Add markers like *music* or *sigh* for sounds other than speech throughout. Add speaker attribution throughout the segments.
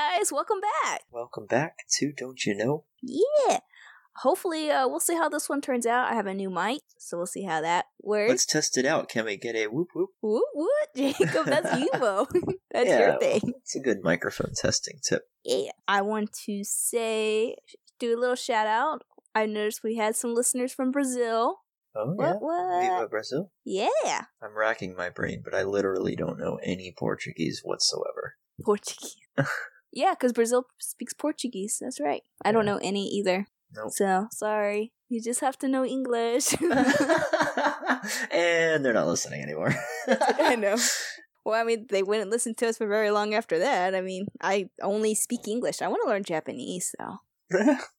Speaker 1: Guys, welcome back.
Speaker 2: Welcome back to Don't You Know?
Speaker 1: Yeah. Hopefully, uh, we'll see how this one turns out. I have a new mic, so we'll see how that works.
Speaker 2: Let's test it out. Can we get a whoop whoop?
Speaker 1: Whoop woot, *laughs* Jacob, that's *laughs* you, Bo. *laughs* that's
Speaker 2: yeah,
Speaker 1: your thing.
Speaker 2: It's a good microphone testing tip.
Speaker 1: Yeah. I want to say, do a little shout out. I noticed we had some listeners from Brazil.
Speaker 2: Oh, yeah.
Speaker 1: What? What?
Speaker 2: Viva Brazil.
Speaker 1: Yeah.
Speaker 2: I'm racking my brain, but I literally don't know any Portuguese whatsoever.
Speaker 1: Portuguese. Yeah, because Brazil speaks Portuguese. That's right. I don't know any either.
Speaker 2: Nope.
Speaker 1: So, sorry. You just have to know English. *laughs*
Speaker 2: and they're not listening anymore. *laughs*
Speaker 1: I know. *laughs* Well, I mean, they wouldn't listen to us for very long after that. I mean, I only speak English. I want to learn Japanese, though.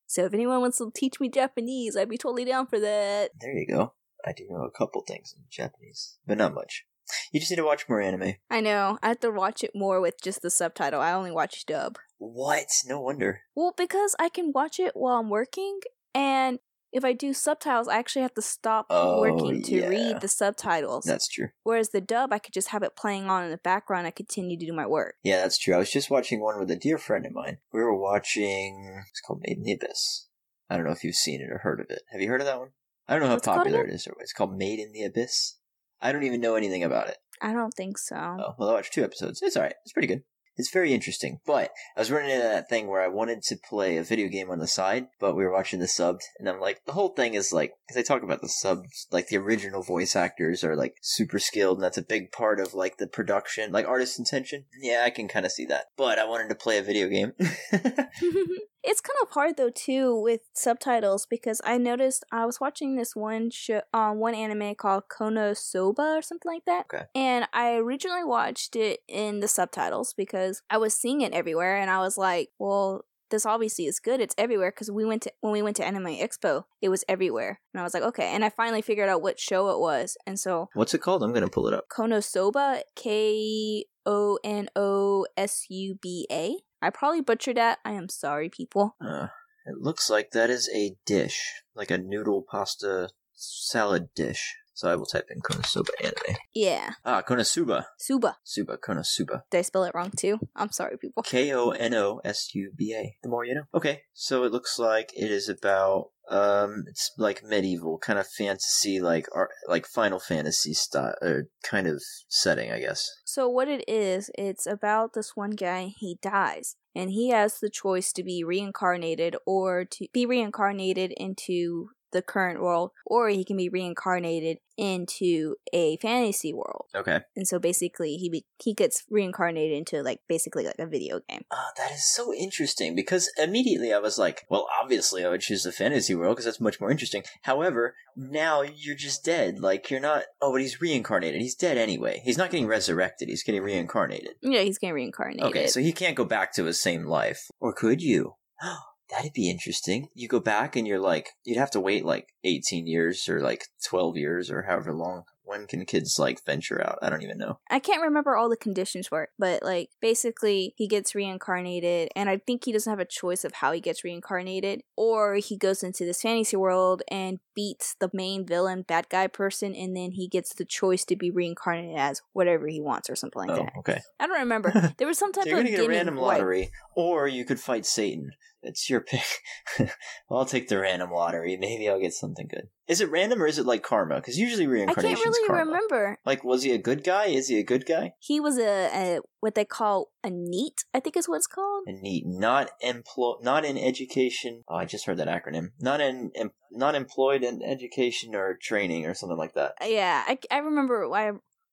Speaker 1: So if anyone wants to teach me Japanese, I'd be totally down for that.
Speaker 2: there you go. I do know a couple things in Japanese, but not much. You just need to watch more anime.
Speaker 1: I know. I have to watch it more with just the subtitle. I only watch dub.
Speaker 2: What? No wonder.
Speaker 1: Well, because I can watch it while I'm working, and if I do subtitles, I actually have to stop
Speaker 2: Oh,
Speaker 1: working to
Speaker 2: yeah.
Speaker 1: read the subtitles.
Speaker 2: That's true.
Speaker 1: Whereas the dub, I could just have it playing on in the background. I continue to do my work.
Speaker 2: Yeah, that's true. I was just watching one with a dear friend of mine. We were watching. It's called Made in the Abyss. I don't know if you've seen it or heard of it. Have you heard of that one? I don't know how
Speaker 1: What's
Speaker 2: popular it is. It's called Made in the Abyss. I don't even know anything about it.
Speaker 1: I don't think so.
Speaker 2: Oh, well, I watched two episodes. It's alright. It's pretty good. It's very interesting. But I was running into that thing where I wanted to play a video game on the side, but we were watching the subbed, and I'm like, the whole thing is like, because I talk about the subs, like the original voice actors are like super skilled, and that's a big part of like the production, like artist intention. Yeah, I can kind of see that. But I wanted to play a video game. *laughs* *laughs*
Speaker 1: it's kind of hard though too with subtitles because I noticed I was watching this one show, um, one anime called Kono Soba or something like that.
Speaker 2: Okay.
Speaker 1: And I originally watched it in the subtitles because I was seeing it everywhere, and I was like, well. This obviously is good. It's everywhere because we went to when we went to Anime Expo, it was everywhere, and I was like, okay. And I finally figured out what show it was, and so
Speaker 2: What's it called? I'm gonna pull it up.
Speaker 1: Konosuba, K O N O S U B A. I probably butchered that. I am sorry, people.
Speaker 2: Uh, it looks like that is a dish, like a noodle pasta salad dish. So I will type in Konosuba anime.
Speaker 1: Yeah,
Speaker 2: Ah, Konosuba.
Speaker 1: Suba.
Speaker 2: Suba, Konosuba.
Speaker 1: Did I spell it wrong too? I'm sorry, people.
Speaker 2: K O N O S U B A. The more you know. Okay, so it looks like it is about um, it's like medieval kind of fantasy, like art, like Final Fantasy style, or kind of setting, I guess.
Speaker 1: So what it is, it's about this one guy. He dies, and he has the choice to be reincarnated or to be reincarnated into the current world, or he can be reincarnated into a fantasy world.
Speaker 2: Okay.
Speaker 1: And so basically, he be- he gets reincarnated into like basically like a video game.
Speaker 2: Uh, that is so interesting because immediately I was like, well, obviously I would choose the fantasy world because that's much more interesting. However, now you're just dead. Like, you're not, oh, but he's reincarnated. He's dead anyway. He's not getting resurrected. He's getting reincarnated.
Speaker 1: Yeah, he's getting reincarnated.
Speaker 2: Okay, so he can't go back to his same life. Or could you? *gasps* That'd be interesting. You go back and you're like, you'd have to wait like 18 years or like 12 years or however long. When can kids like venture out? I don't even know.
Speaker 1: I can't remember all the conditions for it, but like basically he gets reincarnated and I think he doesn't have a choice of how he gets reincarnated or he goes into this fantasy world and beats the main villain bad guy person and then he gets the choice to be reincarnated as whatever he wants or something like
Speaker 2: oh,
Speaker 1: that.
Speaker 2: okay.
Speaker 1: I don't remember. *laughs* There was some type
Speaker 2: So you're
Speaker 1: of
Speaker 2: gonna get a random lottery, or you could fight Satan. It's your pick. *laughs* well, I'll take the random lottery. Maybe I'll get something good. Is it random or is it like karma? Because usually
Speaker 1: I
Speaker 2: reincarnation
Speaker 1: can't really
Speaker 2: karma.
Speaker 1: remember.
Speaker 2: Like, was he a good guy? Is he a good guy?
Speaker 1: He was a, a what they call a NEET, I think is what it's called.
Speaker 2: And NEET, not emplo- not in education. Oh, I just heard that acronym. Not in, em- not employed in education or training or something like that.
Speaker 1: Yeah, I, I remember I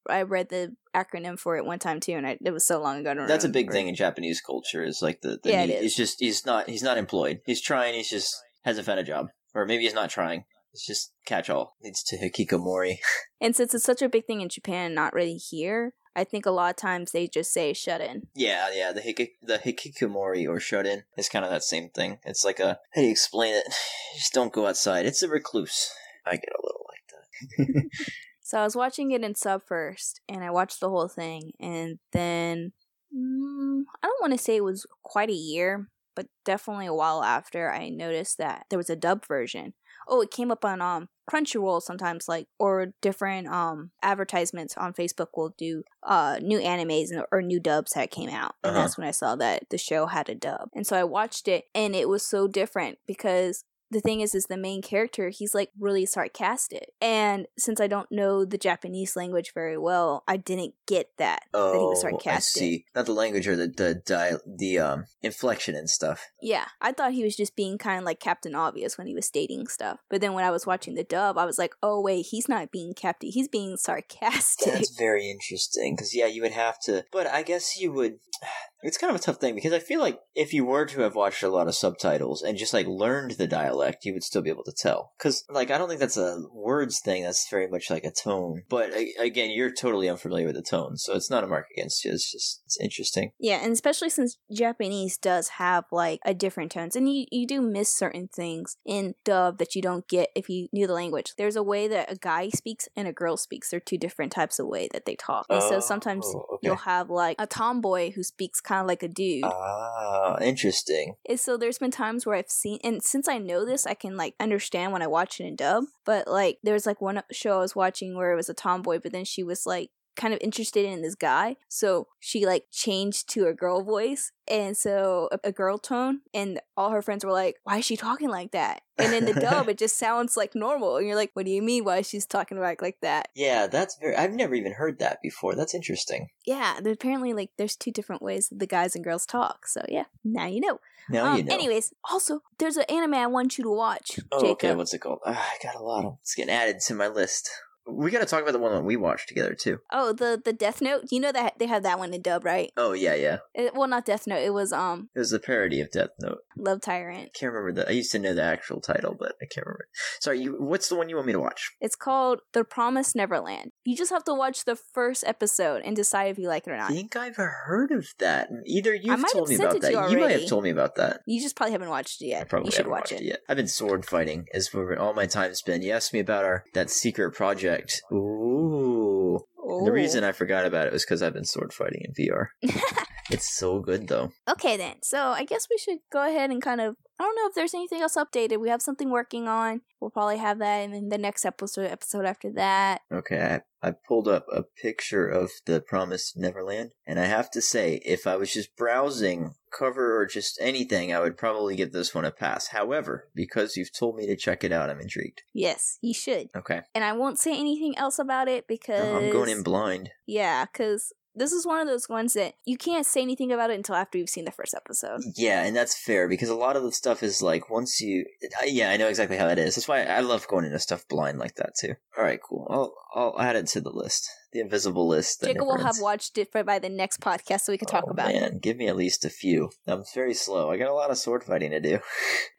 Speaker 1: I read the acronym for it one time too, and I, it was so long ago. I don't
Speaker 2: That's a big thing in Japanese culture. Is like the, the
Speaker 1: Yeah, it
Speaker 2: NEET-
Speaker 1: is.
Speaker 2: He's just he's not he's not employed. He's trying. He's just hasn't found a job, or maybe he's not trying. It's just catch all. Leads to hikikomori. *laughs*
Speaker 1: And since it's such a big thing in Japan, not really here, I think a lot of times they just say shut in.
Speaker 2: Yeah, yeah. The hiki- the hikikomori or shut in is kind of that same thing. It's like a how do you explain it? *sighs* Just don't go outside. It's a recluse. I get a little like that. *laughs*
Speaker 1: So I was watching it in sub first, and I watched the whole thing, and then mm, I don't want to say it was quite a year, but definitely a while after, I noticed that there was a dub version. Oh, it came up on um Crunchyroll sometimes, like or different um advertisements on Facebook will do uh new animes or new dubs that came out, and
Speaker 2: Uh-huh.
Speaker 1: that's when I saw that the show had a dub, and so I watched it, and it was so different because the thing is is the main character he's like really sarcastic and since i don't know the japanese language very well i didn't get that oh, that he
Speaker 2: Oh,
Speaker 1: was
Speaker 2: I
Speaker 1: sarcastic
Speaker 2: see. Not the language or the the the um inflection and stuff.
Speaker 1: yeah i thought he was just being kind of like captain obvious when he was stating stuff but then when i was watching the dub i was like oh wait he's not being captain he's being sarcastic
Speaker 2: That's very interesting because yeah, you would have to, but I guess you would. It's kind of a tough thing because I feel like if you were to have watched a lot of subtitles and just like learned the dialect, you would still be able to tell. Because like I don't think that's a words thing. That's very much like a tone. But again, you're totally unfamiliar with the tone, so it's not a mark against you. It's just it's interesting.
Speaker 1: Yeah, and especially since Japanese does have like a different tones, and you you do miss certain things in dub that you don't get if you knew the language. There's a way that a guy speaks and a girl speaks. They're two different types of way that they talk, and so sometimes
Speaker 2: Oh, okay.
Speaker 1: you'll have like a tomboy who speaks kind of like a dude.
Speaker 2: Ah, interesting.
Speaker 1: And so there's been times where I've seen, and since I know this, I can like understand when I watch it in dub. But like, there's like one show I was watching where it was a tomboy, but then she was like kind of interested in this guy, so she like changed to a girl voice, and so a, a girl tone, and all her friends were like, "Why is she talking like that?" And in the dub, it *laughs* just sounds like normal, and you're like, "What do you mean? Why she's talking about like that?"
Speaker 2: Yeah, that's very. I've never even heard that before. That's interesting.
Speaker 1: Yeah, apparently, like there's two different ways that the guys and girls talk. So yeah, now you know.
Speaker 2: Now
Speaker 1: um,
Speaker 2: you know.
Speaker 1: Anyways, also there's an anime I want you to watch.
Speaker 2: Oh,
Speaker 1: Jacob.
Speaker 2: okay. What's it called? Ah, I got a lot of. It's getting added to my list. We got to talk about the one that we watched together too.
Speaker 1: Oh, the the Death Note. You know that they have that one in dub, right?
Speaker 2: Oh yeah, yeah.
Speaker 1: It, well, not Death Note. It was um
Speaker 2: It was a parody of Death Note.
Speaker 1: Love Tyrant.
Speaker 2: I can't remember the. I used to know the actual title, but I can't remember. Sorry, you. What's the one you want me to watch?
Speaker 1: It's called The Promised Neverland. You just have to watch the first episode and decide if you like it or not.
Speaker 2: I think I've heard of that. Either you've told me about that.
Speaker 1: you
Speaker 2: You might have told me about that.
Speaker 1: You just probably haven't watched it yet.
Speaker 2: I probably
Speaker 1: you should watch
Speaker 2: watched
Speaker 1: it.
Speaker 2: yet. I've been sword fighting is where all my time's been. You asked me about our that secret project. Ooh.
Speaker 1: Oh.
Speaker 2: The reason I forgot about it was because I've been sword fighting in VR. *laughs* it's so good though.
Speaker 1: Okay, then. So I guess we should go ahead and kind of. I don't know if there's anything else updated. We have something working on. We'll probably have that in then the next episode. Episode after that.
Speaker 2: Okay, I, I pulled up a picture of the Promised Neverland, and I have to say, if I was just browsing cover or just anything, I would probably give this one a pass. However, because you've told me to check it out, I'm intrigued.
Speaker 1: Yes, you should.
Speaker 2: Okay,
Speaker 1: And I won't say anything else about it because
Speaker 2: No, I'm going in blind.
Speaker 1: Yeah, because this is one of those ones that you can't say anything about it until after you've seen the first episode.
Speaker 2: Yeah, and that's fair because a lot of the stuff is like once you, I- yeah, I know exactly how that is. That's why I love going into stuff blind like that too. All right, cool. I'll I'll add it to the list, the invisible list.
Speaker 1: Jacob will have watched it for by the next podcast so we can talk
Speaker 2: Oh,
Speaker 1: about it.
Speaker 2: man, give me at least a few. I'm very slow. I got a lot of sword fighting to do. *laughs*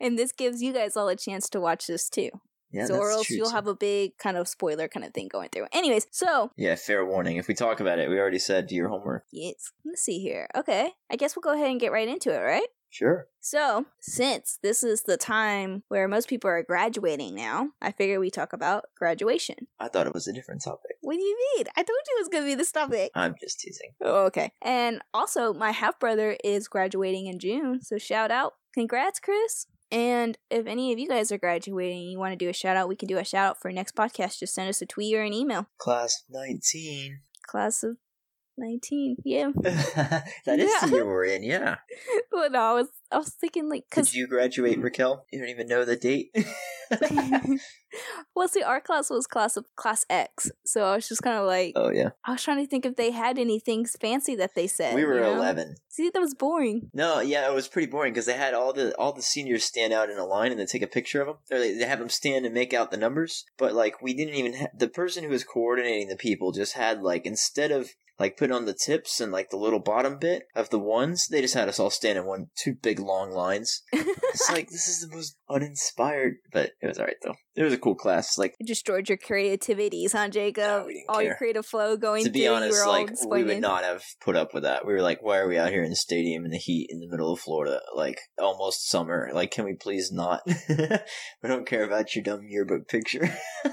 Speaker 1: And this gives you guys all a chance to watch this too.
Speaker 2: Yeah,
Speaker 1: so or else you'll
Speaker 2: too.
Speaker 1: have a big kind of spoiler kind of thing going through. Anyways, so
Speaker 2: Yeah, fair warning. If we talk about it, we already said do your homework.
Speaker 1: yes, let's see here. Okay. I guess we'll go ahead and get right into it, right?
Speaker 2: Sure.
Speaker 1: So, since this is the time where most people are graduating now, I figure we talk about graduation.
Speaker 2: I thought it was a different topic.
Speaker 1: What do you mean? I told you it was going to be this topic.
Speaker 2: I'm just teasing.
Speaker 1: Oh, okay. And also, my half brother is graduating in June, so shout out. Congrats, Chris. And if any of you guys are graduating and you want to do a shout out, we can do a shout out for next podcast. Just send us a tweet or an email.
Speaker 2: Class of 19.
Speaker 1: Class of 19. Yeah. *laughs*
Speaker 2: that is
Speaker 1: Yeah.
Speaker 2: the year we're in, yeah. *laughs*
Speaker 1: well, no, I was, I was thinking like,
Speaker 2: Did
Speaker 1: because,
Speaker 2: you graduate, Raquel? You don't even know the date? *laughs* *laughs*
Speaker 1: well, see, our class was class of class X. So I was just kind of like,
Speaker 2: oh, yeah.
Speaker 1: I was trying to think if they had anything fancy that they said.
Speaker 2: We were
Speaker 1: you know?
Speaker 2: 11.
Speaker 1: See, that was boring.
Speaker 2: No, yeah, it was pretty boring because they had all the all the seniors stand out in a line and then take a picture of them. Or they, they have them stand and make out the numbers. But like, we didn't even ha- the person who was coordinating the people just had like instead of like put on the tips and like the little bottom bit of the ones, they just had us all stand in one two big long lines. *laughs* It's like this is the most uninspired, but it was alright though. It was a cool class. Like
Speaker 1: It destroyed your creativities, huh, Jacob?
Speaker 2: Oh, no, didn't
Speaker 1: all your creative flow going
Speaker 2: to be
Speaker 1: through.
Speaker 2: honest,
Speaker 1: all
Speaker 2: like we would not have put up with that. We were like, why are we out here in the stadium in the heat in the middle of Florida, like almost summer? Like, can we please not? *laughs* we don't care about your dumb yearbook picture. *laughs*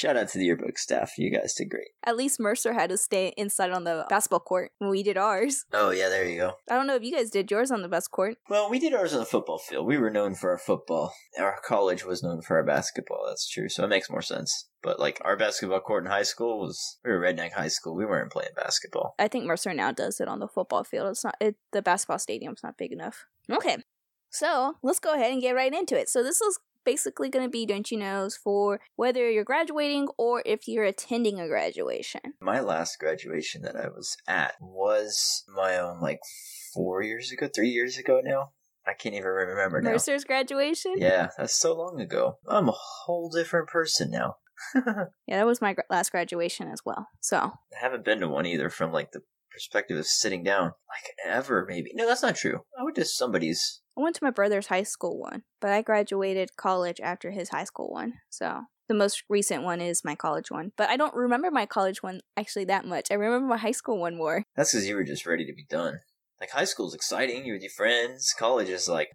Speaker 2: Shout out to the yearbook staff. You guys did great.
Speaker 1: At least Mercer had to stay inside on the basketball court when we did ours.
Speaker 2: Oh, yeah, there you go.
Speaker 1: I don't know if you guys did yours on the best court.
Speaker 2: Well, we did ours on the football field. We were known for our football. Our college was known for our basketball. That's true. So it makes more sense. But like our basketball court in high school was we were redneck high school. We weren't playing basketball.
Speaker 1: I think Mercer now does it on the football field. It's not it, the basketball stadium's not big enough. Okay. So let's go ahead and get right into it. So this is basically going to be don't you knows for whether you're graduating or if you're attending a graduation.
Speaker 2: My last graduation that I was at was my own like four years ago, three years ago now. I can't even remember now.
Speaker 1: Mercer's graduation?
Speaker 2: Yeah, that's so long ago. I'm a whole different person now. *laughs*
Speaker 1: Yeah, that was my last graduation as well. So,
Speaker 2: I haven't been to one either from like the perspective of sitting down like ever maybe. No, that's not true. I went to somebody's.
Speaker 1: I went to my brother's high school one, but I graduated college after his high school one. So, the most recent one is my college one. But I don't remember my college one actually that much. I remember my high school one more.
Speaker 2: That's because you were just ready to be done. Like high school's exciting, you with your friends. College is like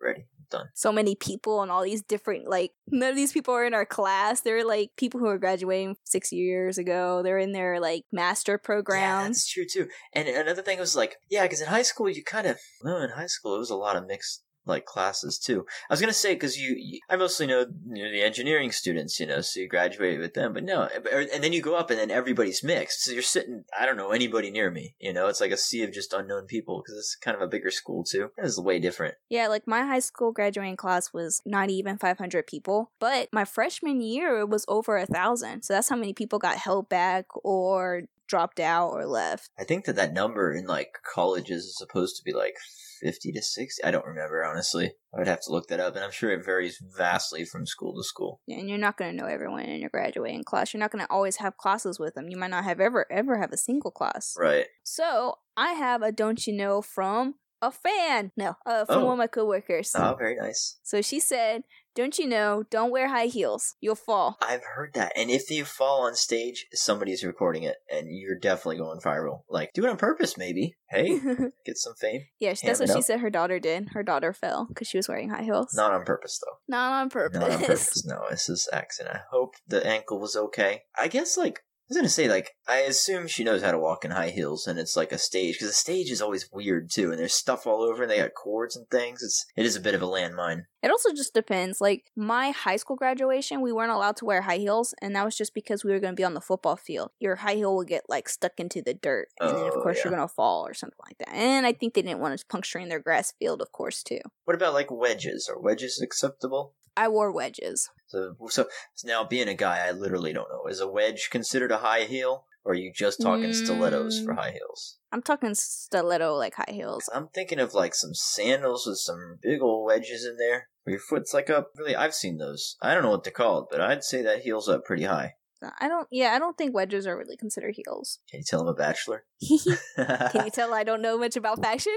Speaker 2: ready, done.
Speaker 1: so many people and all these different like none of these people are in our class they're like people who are graduating six years ago they're in their like master programs.
Speaker 2: Yeah, that's true too. And another thing was like, yeah, because in high school you kind of no, in high school it was a lot of mixed like classes too. I was gonna say because you, you, I mostly know, you know the engineering students, you know, so you graduated with them, but no, eh, and then you go up and then everybody's mixed, so you're sitting, I don't know anybody near me, you know, it's like a sea of just unknown people because it's kind of a bigger school too. It was way different.
Speaker 1: yeah like my high school graduating class was not even 500 people but my freshman year it was over a thousand so that's how many people got held back or dropped out or left
Speaker 2: I think that that number in like colleges is supposed to be like 50 to 60. I don't remember, honestly. I would have to look that up, and I'm sure it varies vastly from school to school.
Speaker 1: and you're not going to know everyone in your graduating class you're not going to always have classes with them you might not have ever ever have a single class
Speaker 2: Right.
Speaker 1: So I have a don't you know from a fan. No, uh, from
Speaker 2: Oh.
Speaker 1: one of my coworkers.
Speaker 2: Oh, very nice.
Speaker 1: So she said, "Don't you know? Don't wear high heels. You'll fall."
Speaker 2: I've heard that. And if you fall on stage, somebody's recording it, and you're definitely going viral. Like, do it on purpose, maybe. Hey, *laughs* get some fame.
Speaker 1: yeah, that's what
Speaker 2: it
Speaker 1: she said. Her daughter did. Her daughter fell because she was wearing high heels.
Speaker 2: Not on purpose, though.
Speaker 1: Not on purpose.
Speaker 2: Not on purpose. No, this is accident. I hope the ankle was okay. I guess, like, I was gonna say, like, I assume she knows how to walk in high heels, and it's like a stage because the stage is always weird too, and there's stuff all over, and they got cords and things. It's it is a bit of a landmine.
Speaker 1: It also just depends. Like my high school graduation, we weren't allowed to wear high heels, and that was just because we were going to be on the football field. Your high heel would get like stuck into the dirt, and then of
Speaker 2: Oh,
Speaker 1: course
Speaker 2: yeah.
Speaker 1: you're going to fall or something like that. And I think they didn't want us puncturing their grass field, of course, too.
Speaker 2: What about like wedges? Are wedges acceptable?
Speaker 1: I wore wedges.
Speaker 2: So, so so now being a guy, I literally don't know. Is a wedge considered a high heel, or are you just talking stilettos for
Speaker 1: Mm.
Speaker 2: high heels?
Speaker 1: I'm talking stiletto like high heels.
Speaker 2: I'm thinking of like some sandals with some big old wedges in there, where your foot's like up. Really, I've seen those. I don't know what they're called, but I'd say that heel's up pretty high.
Speaker 1: I don't. Yeah, I don't think wedges are really considered heels. *laughs*
Speaker 2: Can you tell I'm a bachelor? *laughs*
Speaker 1: Can you *laughs* tell I don't know much about fashion?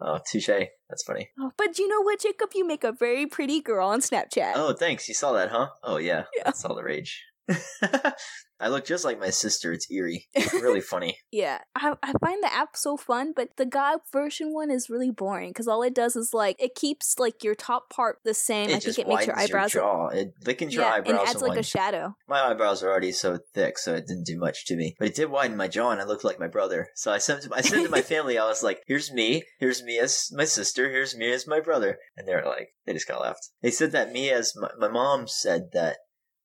Speaker 2: oh, touche. That's funny.
Speaker 1: Oh, but you know what, Jacob? You make a very pretty girl on Snapchat.
Speaker 2: Oh, thanks. You saw that, huh? Oh, yeah.
Speaker 1: Yeah.
Speaker 2: That's all the rage. *laughs* I look just like my sister. It's eerie. It's *laughs* really funny.
Speaker 1: Yeah, I, I find the app so fun, but the guy version one is really boring because all it does is like it keeps like your top part the same. I
Speaker 2: it
Speaker 1: think
Speaker 2: just
Speaker 1: it makes your eyebrows.
Speaker 2: jaw. It thickens your
Speaker 1: yeah,
Speaker 2: eyebrows.
Speaker 1: and adds like a shadow.
Speaker 2: my eyebrows are already so thick, so it didn't do much to me. But it did widen my jaw, and I looked like my brother. So I sent, I sent to my *laughs* family. I was like, "Here's me. Here's me as my sister. Here's me as my brother." And they're like, they just got laughed. They said that me as my, my mom said that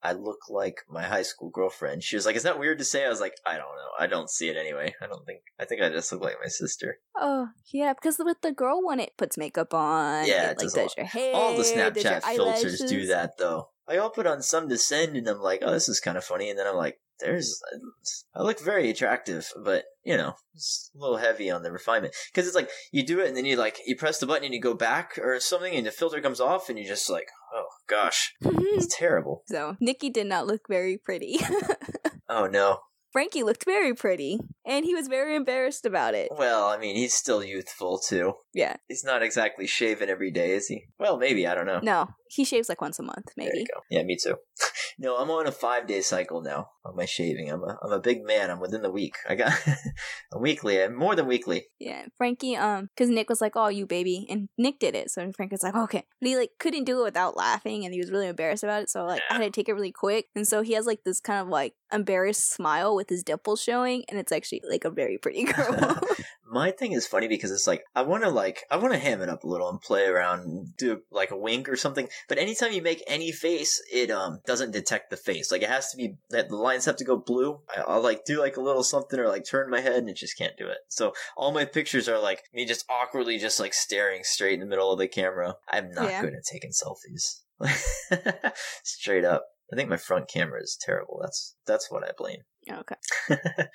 Speaker 2: I look like my high school girlfriend. She was like, "Is that weird to say?" I was like, "I don't know. I don't see it anyway. I don't think. I think I just look like my sister."
Speaker 1: Oh yeah, because with the girl one, it puts makeup on.
Speaker 2: Yeah,
Speaker 1: it,
Speaker 2: it
Speaker 1: like
Speaker 2: does
Speaker 1: your hair.
Speaker 2: All the Snapchat filters do that though. I all put on some descend and I'm like, oh, this is kind of funny. And then I'm like, there's, uh, I look very attractive, but you know, it's a little heavy on the refinement. Cause it's like, you do it and then you like, you press the button and you go back or something and the filter comes off and you're just like, oh gosh, mm-hmm. it's terrible.
Speaker 1: so Nikki did not look very pretty. *laughs*
Speaker 2: Oh no.
Speaker 1: Frankie looked very pretty, and he was very embarrassed about it.
Speaker 2: Well, I mean, he's still youthful too.
Speaker 1: Yeah,
Speaker 2: He's not exactly shaven every day, is he? Well, maybe, I don't know.
Speaker 1: no, he shaves like once a month, maybe.
Speaker 2: Yeah, me too. *laughs* no, I'm on a five day cycle now on my shaving. I'm a I'm a big man. I'm within the week. I got *laughs* a weekly, uh, more than weekly.
Speaker 1: Yeah, Frankie, um, because Nick was like, "Oh, you baby," and Nick did it. So Frank was like, "Okay," but he like couldn't do it without laughing, and he was really embarrassed about it. So like, I had to take it really quick, and so he has like this kind of like embarrassed smile with his dimples showing, and it's actually like a very pretty *laughs* girl.
Speaker 2: My thing is funny because it's like I want to like I want to ham it up a little and play around, and do like a wink or something. But anytime you make any face, it um doesn't detect the face. Like it has to be that the lines have to go blue. I, I'll like do like a little something or like turn my head, and it just can't do it. So all my pictures are like me just awkwardly just like staring straight in the middle of the camera. I'm not
Speaker 1: Yeah.
Speaker 2: good at taking selfies. *laughs* Straight up. I think my front camera is terrible. That's that's what I blame.
Speaker 1: okay. *laughs*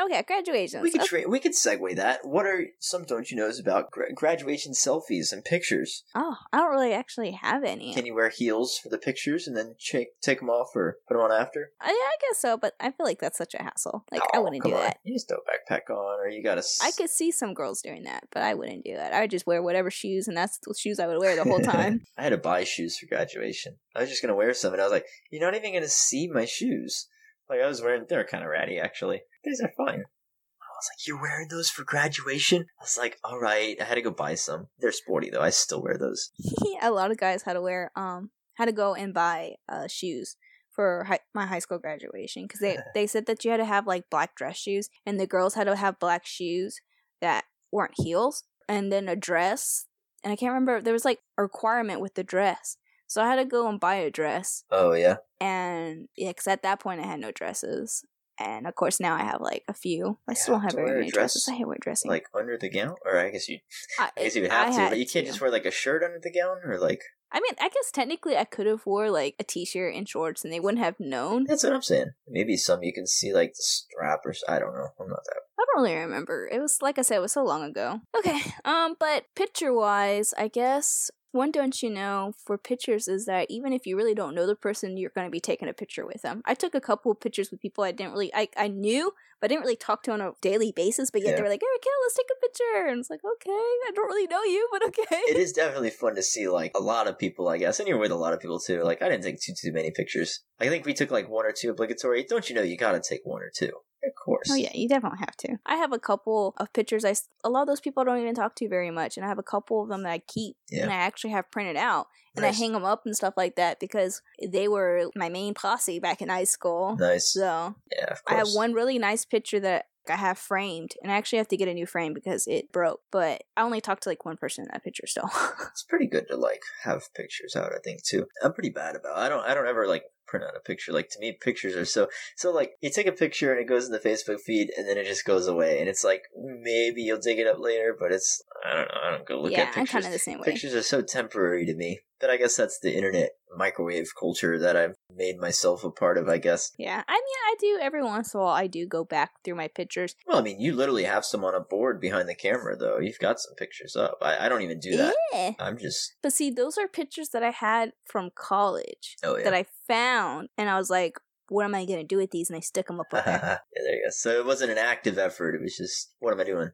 Speaker 1: Okay, graduations.
Speaker 2: We could
Speaker 1: Okay.
Speaker 2: tra- we could segue that. What are some don't you knows about gra- graduation selfies and pictures?
Speaker 1: oh, I don't really actually have any.
Speaker 2: Can you wear heels for the pictures and then take take them off or put them on after?
Speaker 1: I, I guess so, but I feel like that's such a hassle. Like I
Speaker 2: Oh,
Speaker 1: wouldn't
Speaker 2: come
Speaker 1: do
Speaker 2: on.
Speaker 1: that.
Speaker 2: You just throw a backpack on, or you got to.
Speaker 1: I could see some girls doing that, but I wouldn't do that. I would just wear whatever shoes, and that's the shoes I would wear the whole time. *laughs*
Speaker 2: I had to buy shoes for graduation. I was just gonna wear some, and I was like, "You're not even gonna see my shoes." Like I was wearing, they're kind of ratty actually. These are fine. I was like, "You're wearing those for graduation?" I was like, "All right." I had to go buy some. They're sporty though. I still wear those. *laughs*
Speaker 1: a lot of guys had to wear um had to go and buy uh shoes for hi- my high school graduation because they *laughs* they said that you had to have like black dress shoes and the girls had to have black shoes that weren't heels and then a dress and I can't remember there was like a requirement with the dress so I had to go and buy a dress
Speaker 2: Oh yeah.
Speaker 1: and yeah, because at that point I had no dresses and of course now I have like a few I still don't
Speaker 2: have
Speaker 1: very
Speaker 2: wear a
Speaker 1: dresses
Speaker 2: dress,
Speaker 1: I hate wearing dressing
Speaker 2: Like under the gown, or I guess you.
Speaker 1: I,
Speaker 2: I guess you would
Speaker 1: I
Speaker 2: have to, but you can't
Speaker 1: to.
Speaker 2: just wear like a shirt under the gown, or like.
Speaker 1: I mean, I guess technically I could have wore like a t-shirt and shorts, and they wouldn't have known.
Speaker 2: That's what I'm saying. Maybe some you can see like the strap or I don't know. I'm not that.
Speaker 1: I don't really remember. It was like I said, it was so long ago. Okay, um, but picture-wise, I guess one don't you know for pictures is that even if you really don't know the person, you're going to be taking a picture with them. I took a couple of pictures with people I didn't really, I, I knew, but I didn't really talk to on a daily basis. But yet
Speaker 2: Yeah.
Speaker 1: they were like, "Erica, let's take a picture," and it's like, okay, I don't really know you, but okay.
Speaker 2: It is *laughs* definitely fun to see like a lot of people. I guess, and you're with a lot of people too. Like I didn't take too too many pictures. I think we took like one or two obligatory. Don't you know you got to take one or two? Of course.
Speaker 1: Oh yeah, you definitely have to. I have a couple of pictures. I a lot of those people I don't even talk to very much, and I have a couple of them that I keep
Speaker 2: Yeah.
Speaker 1: and I actually have printed out, and
Speaker 2: Nice.
Speaker 1: I hang them up and stuff like that because they were my main posse back in high school.
Speaker 2: Nice.
Speaker 1: So
Speaker 2: Yeah. Of
Speaker 1: I have one really nice picture that I have framed, and I actually have to get a new frame because it broke. But I only talked to like one person in that picture still. *laughs*
Speaker 2: It's pretty good to like have pictures out. I think too. I'm pretty bad about. I don't. I don't ever like print out a picture. Like to me, pictures are so so. Like you take a picture and it goes in the Facebook feed, and then it just goes away, and it's like maybe you'll dig it up later, but it's I don't know. I don't go look
Speaker 1: yeah,
Speaker 2: at
Speaker 1: I'm
Speaker 2: pictures.
Speaker 1: kind of the same way.
Speaker 2: Pictures are so temporary to me. But I guess that's the internet microwave culture that I've made myself a part of. I guess.
Speaker 1: Yeah, I mean, I do every once in a while. I do go back through my pictures.
Speaker 2: Well, I mean, you literally have some on a board behind the camera, though. You've got some pictures up. I, I don't even do that.
Speaker 1: Yeah.
Speaker 2: I'm just.
Speaker 1: But see, those are pictures that I had from college
Speaker 2: Oh yeah.
Speaker 1: that I found, and I was like, "What am I gonna do with these?" And I stuck them up there. *laughs*
Speaker 2: yeah, there you go. So it wasn't an active effort. It was just, what am I doing?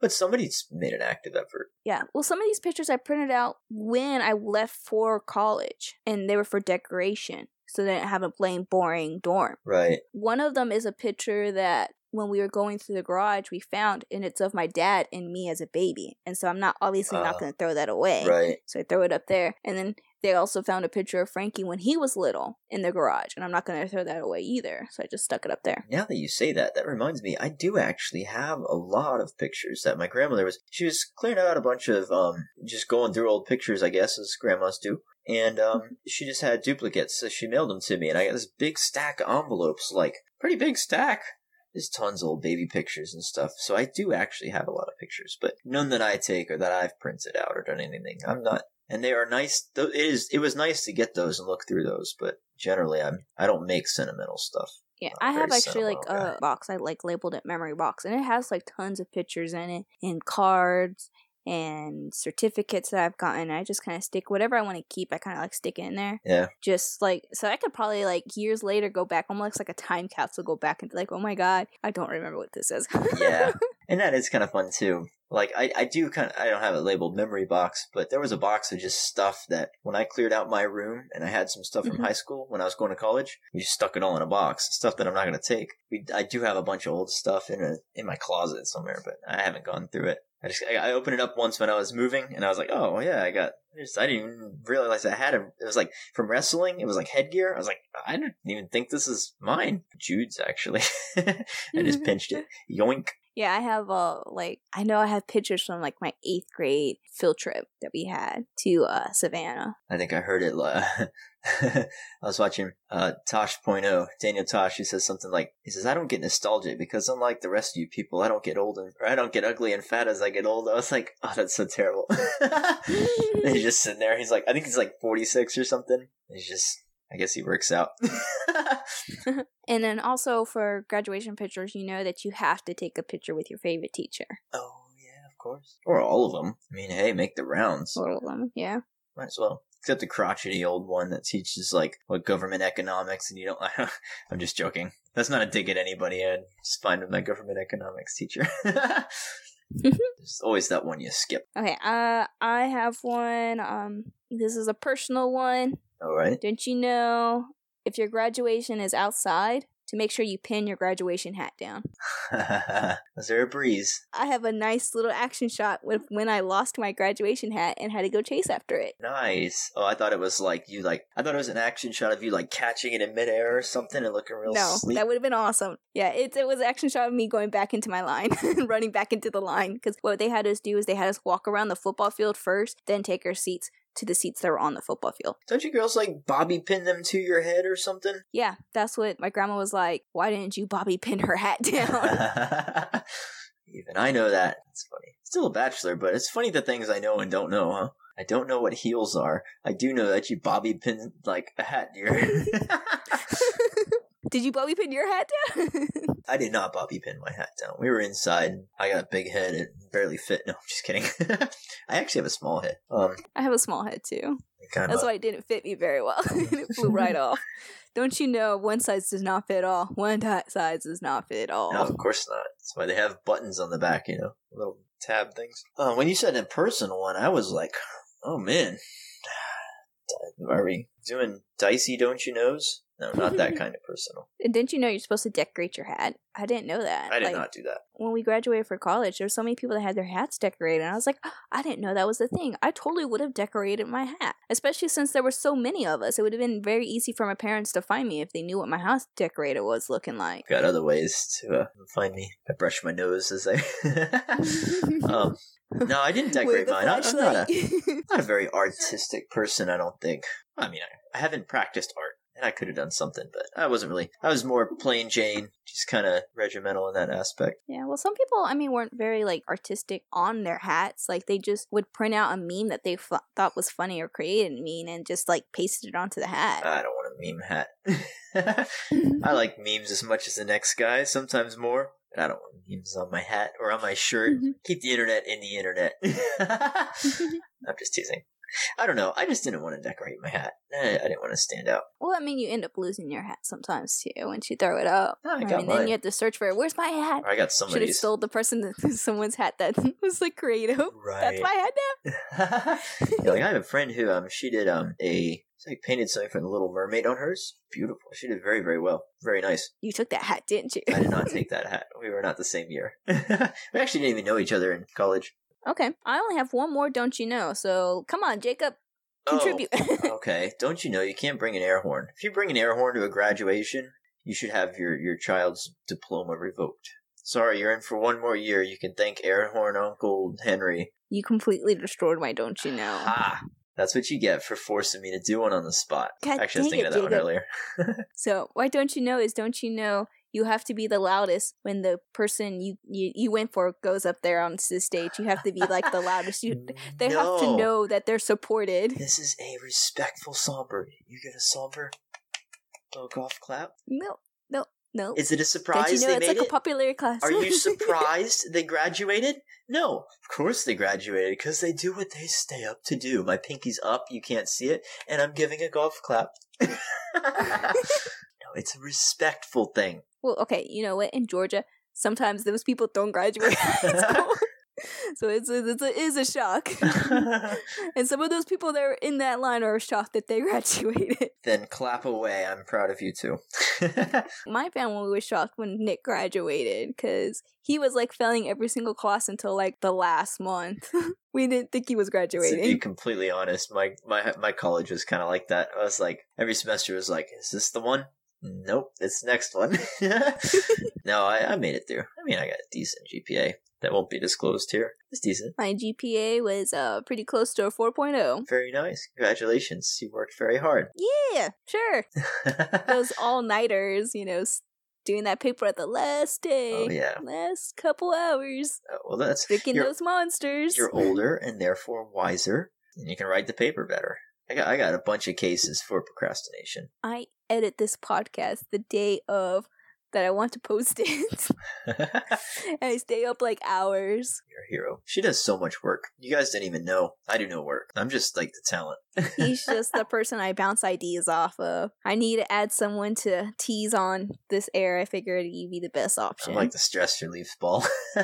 Speaker 2: But somebody's made an active effort.
Speaker 1: yeah. Well, some of these pictures I printed out when I left for college, and they were for decoration, so they didn't have a plain, boring dorm.
Speaker 2: Right.
Speaker 1: One of them is a picture that when we were going through the garage we found, and it's of my dad and me as a baby, and so I'm not obviously not
Speaker 2: Uh,
Speaker 1: gonna throw that away.
Speaker 2: Right.
Speaker 1: So I throw it up there. And then they also found a picture of Frankie when he was little in the garage. And I'm not going to throw that away either. So I just stuck it up there.
Speaker 2: Now that you say that, that reminds me, I do actually have a lot of pictures that my grandmother was, she was clearing out a bunch of, um, just going through old pictures, I guess, as grandmas do. And, um, she just had duplicates, so she mailed them to me, and I got this big stack of envelopes, like, pretty big stack. There's tons of old baby pictures and stuff, so I do actually have a lot of pictures, but none that I take or that I've printed out or done anything. I'm not, and they are nice. Though it is, it was nice to get those and look through those, but generally, I'm I don't make sentimental stuff.
Speaker 1: Yeah, I have actually like
Speaker 2: sentimental
Speaker 1: a box. I like labeled it memory box, and it has like tons of pictures in it, and cards, and certificates that I've gotten. I just kind of stick whatever I want to keep. I kind of like stick it in there.
Speaker 2: Yeah.
Speaker 1: Just like so, I could probably like years later go back, almost like a time capsule, go back and be like, oh my god, I don't remember what this is.
Speaker 2: Yeah. *laughs* And that is kind of fun too. Like I, I do kind of I don't have it labeled memory box, but there was a box of just stuff that when I cleared out my room and I had some stuff from
Speaker 1: Mhm.
Speaker 2: high school when I was going to college, we just stuck it all in a box. Stuff that I'm not going to take. We, I do have a bunch of old stuff in a in my closet somewhere, but I haven't gone through it. I just I, I opened it up once when I was moving, and I was like, oh yeah, I got. Just, I didn't even realize I had it. It was like from wrestling. It was like headgear. I was like, I didn't even think this is mine. Jude's actually. *laughs* I just *laughs* pinched it. Yoink.
Speaker 1: Yeah, I have uh like I know I have pictures from like my eighth grade field trip that we had to uh Savannah.
Speaker 2: I think I heard it. li- *laughs* I was watching uh, Tosh.0, Daniel Tosh. He says something like, "He says I don't get nostalgic because unlike the rest of you people, I don't get old and I don't get ugly and fat as I get old." I was like, "Oh, that's so terrible." *laughs* he's just sitting there. He's like, I think he's like forty six or something. He's just, I guess he works out. *laughs* *laughs*
Speaker 1: And then also for graduation pictures, you know that you have to take a picture with your favorite teacher.
Speaker 2: oh yeah, of course, or all of them. I mean, hey, make the rounds.
Speaker 1: All of them, yeah.
Speaker 2: Might as well. Except the crotchety old one that teaches like what government economics, and you don't. *laughs* I'm just joking. That's not a dig at anybody. I just fine with my government economics teacher. *laughs* There's always that one you skip.
Speaker 1: Okay, uh I have one. Um this is a personal one.
Speaker 2: All right.
Speaker 1: Don't you know if your graduation is outside, to make sure you pin your graduation hat down? *laughs*
Speaker 2: Was there a breeze?
Speaker 1: I have a nice little action shot with when I lost my graduation hat and had to go chase after it.
Speaker 2: Nice. Oh, I thought it was like you like. I thought it was an action shot of you like catching it in midair or something and looking real
Speaker 1: No,
Speaker 2: sleek.
Speaker 1: that would have been awesome. Yeah, it, it was an action shot of me going back into my line, *laughs* running back into the line. Because what they had us do is they had us walk around the football field first, then take our seats to the seats that were on the football field.
Speaker 2: Don't you girls like bobby pin them to your head or something?
Speaker 1: Yeah, that's what my grandma was like. Why didn't you Bobby pin her hat down? *laughs* *laughs*
Speaker 2: Even I know that. It's funny. Still a bachelor, but it's funny the things I know and don't know, huh? I don't know what heels are. I do know that you bobby pin like a hat, dear. *laughs*
Speaker 1: Did you Bobby pin your hat down? *laughs*
Speaker 2: I did not bobby pin my hat down. We were inside. I got a big head. It barely fit. No, I'm just kidding. *laughs* I actually have a small head. Um,
Speaker 1: I have a small head too.
Speaker 2: kind
Speaker 1: That's why it didn't fit me very well. *laughs* it flew right off. Don't you know one size does not fit all? One ti size does not fit all.
Speaker 2: No, of course not. That's why they have buttons on the back, you know, little tab things. Uh, when you said a personal one, I was like, oh man, *sighs* are we doing dicey? Don't you knows? No, not that *laughs* kind of personal.
Speaker 1: And didn't you know you're supposed to decorate your hat? I didn't know that.
Speaker 2: I did
Speaker 1: Like,
Speaker 2: not do that.
Speaker 1: When we graduated for college, there were so many people that had their hats decorated. And I was like, *gasps* I didn't know that was the thing. I totally would have decorated my hat. Especially since there were so many of us. It would have been very easy for my parents to find me if they knew what my house decorated was looking like.
Speaker 2: Got other ways to uh, find me. I brush my nose as I. *laughs* *laughs* um, no, I didn't decorate mine. I- I'm not a, not a very artistic person. I don't think. I mean, I, I haven't practiced art, and I could have done something, but I wasn't really. I was more plain Jane, just kind of regimental in that aspect.
Speaker 1: Yeah, well, some people, I mean, weren't very like artistic on their hats. Like they just would print out a meme that they f- thought was funny or created a meme and just like pasted it onto the hat.
Speaker 2: I don't want a meme hat. *laughs* *laughs* I like memes as much as the next guy, sometimes more. But I don't want memes on my hat or on my shirt. Mm-hmm. Keep the internet in the internet. *laughs* I'm just teasing. I don't know. I just didn't want to decorate my hat. Eh, I didn't want to stand out.
Speaker 1: well, I mean, you end up losing your hat sometimes too once you throw it up.
Speaker 2: No, I
Speaker 1: I
Speaker 2: got
Speaker 1: mean,
Speaker 2: mine.
Speaker 1: then you have to search for it. Where's my hat?
Speaker 2: Or I got
Speaker 1: Should have
Speaker 2: somebody's.
Speaker 1: stole the person, that, *laughs* someone's hat that *laughs* was like creative.
Speaker 2: Right.
Speaker 1: That's my hat now. *laughs*
Speaker 2: yeah, like I have a friend who um she did um a it's like painted something from the Little Mermaid on hers. Beautiful. She did very very well. Very nice.
Speaker 1: You took that hat, didn't you?
Speaker 2: I did not take that hat. We were not the same year. we actually didn't even know each other in college.
Speaker 1: Okay, I only have one more. Don't you know? So come on, Jacob, contribute.
Speaker 2: Oh, *laughs* okay. Don't you know you can't bring an air horn? If you bring an air horn to a graduation, you should have your your child's diploma revoked. Sorry, you're in for one more year. You can thank air horn Uncle Henry.
Speaker 1: you completely destroyed my. Don't you know?
Speaker 2: Ah, that's what you get for forcing me to do one on the spot.
Speaker 1: God
Speaker 2: Actually, I was thinking
Speaker 1: it,
Speaker 2: of that one earlier. *laughs*
Speaker 1: So why don't you know is don't you know you have to be the loudest when the person you you, you went for goes up there on the stage. You have to be like the loudest. You *laughs* they have to know that they're supported.
Speaker 2: This is a respectful somber. You get a somber little golf clap.
Speaker 1: No, no, no.
Speaker 2: Is it a surprise
Speaker 1: don't you know
Speaker 2: they
Speaker 1: it's like
Speaker 2: it?
Speaker 1: a popular class?
Speaker 2: Are you *laughs* surprised they graduated? No, of course they graduated because they do what they stay up to do. My pinky's up, you can't see it, and I'm giving a golf clap. *laughs* no, it's a respectful thing.
Speaker 1: Well, okay. You know what? In Georgia, sometimes those people don't graduate *laughs* high *laughs* school. so it's a, it's a, it is a shock. *laughs* and some of those people that are in that line are shocked that they graduated.
Speaker 2: then clap away. I'm proud of you too.
Speaker 1: My family was shocked when Nick graduated because he was like failing every single class until like the last month. we didn't think he was graduating.
Speaker 2: to be completely honest, my my my college was kind of like that. I was like every semester was like, is this the one? Nope, it's next one. *laughs* no, I, I made it through. I mean, I got a decent GPA that won't be disclosed here. It's decent.
Speaker 1: My GPA was uh pretty close to a 4.0.
Speaker 2: Very nice. Congratulations. You worked very hard.
Speaker 1: Yeah, sure. *laughs* Those all nighters, you know, doing that paper at the last day.
Speaker 2: oh yeah.
Speaker 1: Last couple hours.
Speaker 2: Oh, well, that's
Speaker 1: Sticking those monsters.
Speaker 2: you're older and therefore wiser, and you can write the paper better. I got I got a bunch of cases for procrastination.
Speaker 1: I edit this podcast the day of that I want to post it. *laughs* And I stay up like hours.
Speaker 2: You're a hero. She does so much work. You guys didn't even know. I do no work. I'm just like the talent.
Speaker 1: He's *laughs* just the person I bounce ideas off of. I need to add someone to tease on this air. I figured he'd be the best option.
Speaker 2: I'm like the stress relief ball. *laughs*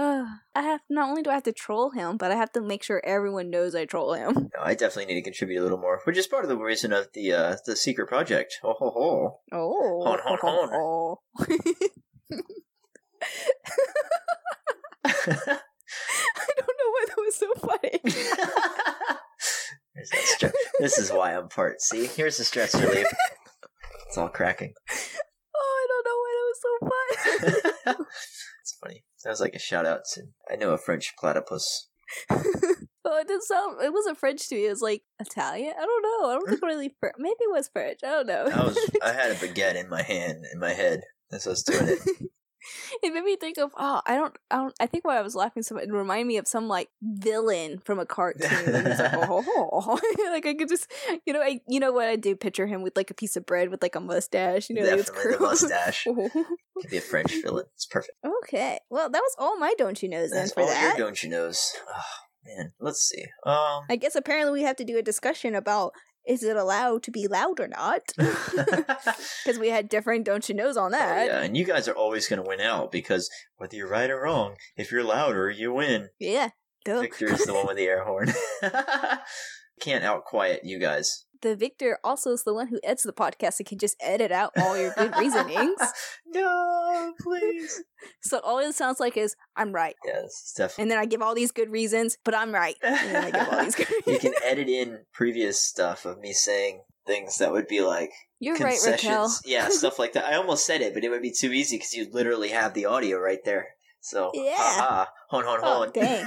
Speaker 1: Ugh. I have not only do I have to troll him, but I have to make sure everyone knows I troll him. *laughs*
Speaker 2: No, I definitely need to contribute a little more, which is part of the reason of the uh the secret project. Ho ho ho.
Speaker 1: Oh,
Speaker 2: Hon, hon, hon. *laughs*
Speaker 1: I don't know why that was so funny. *laughs*
Speaker 2: Stress. This is why I'm part. See, here's the stress relief. It's all cracking.
Speaker 1: Oh, I don't know why that was so fun.
Speaker 2: It's funny. Sounds like a shout out to. I know a French platypus. *laughs*
Speaker 1: Oh, it didn't sound. It wasn't French to me. It was like Italian. I don't know. I don't think really. Fr- Maybe it was French. I don't know.
Speaker 2: I was. I had a *laughs* baguette in my hand, in my head, as I was doing it. *laughs* *laughs*
Speaker 1: it made me think of. Oh, I don't. I don't. I think why I was laughing so much. It reminded me of some like villain from a cartoon. Like, *laughs* oh, oh, *laughs* oh. like I could just, you know, I, you know what I do? Picture him with like a piece of bread with like a mustache. You know, like, it's
Speaker 2: Definitely the mustache. Could be a French villain. It's perfect.
Speaker 1: okay. Well, that was all my don't you knows then
Speaker 2: That's
Speaker 1: for
Speaker 2: all
Speaker 1: that.
Speaker 2: your don't you knows. Oh, man, let's see. Um,
Speaker 1: I guess apparently we have to do a discussion about is it allowed to be loud or not? *laughs* *laughs* Because we had different don't you knows on
Speaker 2: Oh,
Speaker 1: that.
Speaker 2: yeah, and you guys are always going to win out because whether you're right or wrong, if you're louder, you win.
Speaker 1: Yeah. Duh.
Speaker 2: Victor is the one with the air horn. *laughs* Can't out quiet you guys.
Speaker 1: The victor also is the one who edits the podcast and can just edit out all your good reasonings. *laughs*
Speaker 2: no, please. *laughs*
Speaker 1: So all it sounds like is I'm right.
Speaker 2: Yes, definitely.
Speaker 1: And then I give all these good reasons, but I'm right. And then I give all these good *laughs*
Speaker 2: you can edit in previous stuff of me saying things that would be like
Speaker 1: You're right, Raquel.
Speaker 2: concessions. yeah, stuff like that. I almost said it, but it would be too easy because you literally have the audio right there. So,
Speaker 1: Yeah.
Speaker 2: ha hon hon
Speaker 1: Oh,
Speaker 2: hon.
Speaker 1: dang.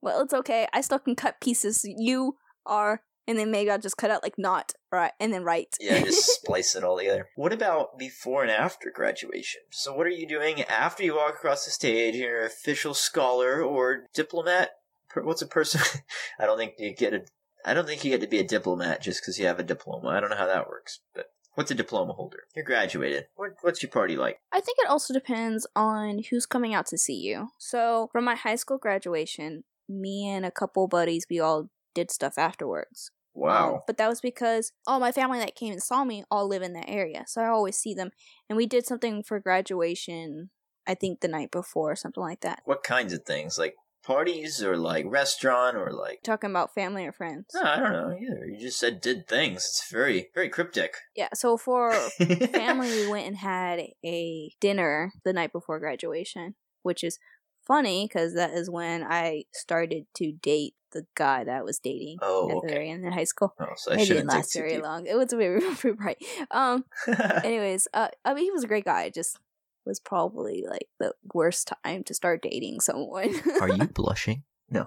Speaker 1: well, it's okay. I still can cut pieces. You are, and then maybe I'll just cut out like not right, and then right.
Speaker 2: yeah, just *laughs* splice it all together. What about before and after graduation? So, what are you doing after you walk across the stage? You're an official scholar or diplomat. What's a person? *laughs* I don't think you get a. I don't think you get to be a diplomat just because you have a diploma. I don't know how that works, but what's a diploma holder? You're graduated. What, what's your party like?
Speaker 1: I think it also depends on who's coming out to see you. So, from my high school graduation, me and a couple buddies, we all did stuff afterwards. Um,
Speaker 2: Wow.
Speaker 1: but that was because all my family that came and saw me all live in that area. So I always see them. And we did something for graduation, I think the night before, or something like that.
Speaker 2: What kinds of things? Like parties or like restaurant or like.
Speaker 1: Talking about family or friends.
Speaker 2: No, I don't know either. You just said did things. It's very, very cryptic.
Speaker 1: Yeah, so for *laughs* family, we went and had a dinner the night before graduation, which is funny because that is when I started to date the guy that I was dating
Speaker 2: Oh,
Speaker 1: at the very end in high school.
Speaker 2: Oh, so I
Speaker 1: It didn't last very
Speaker 2: deep.
Speaker 1: long. It was very, *laughs* very bright. Um, *laughs* anyways, uh, I mean, he was a great guy. It just was probably like the worst time to start dating someone.
Speaker 2: Are you *laughs* blushing? No,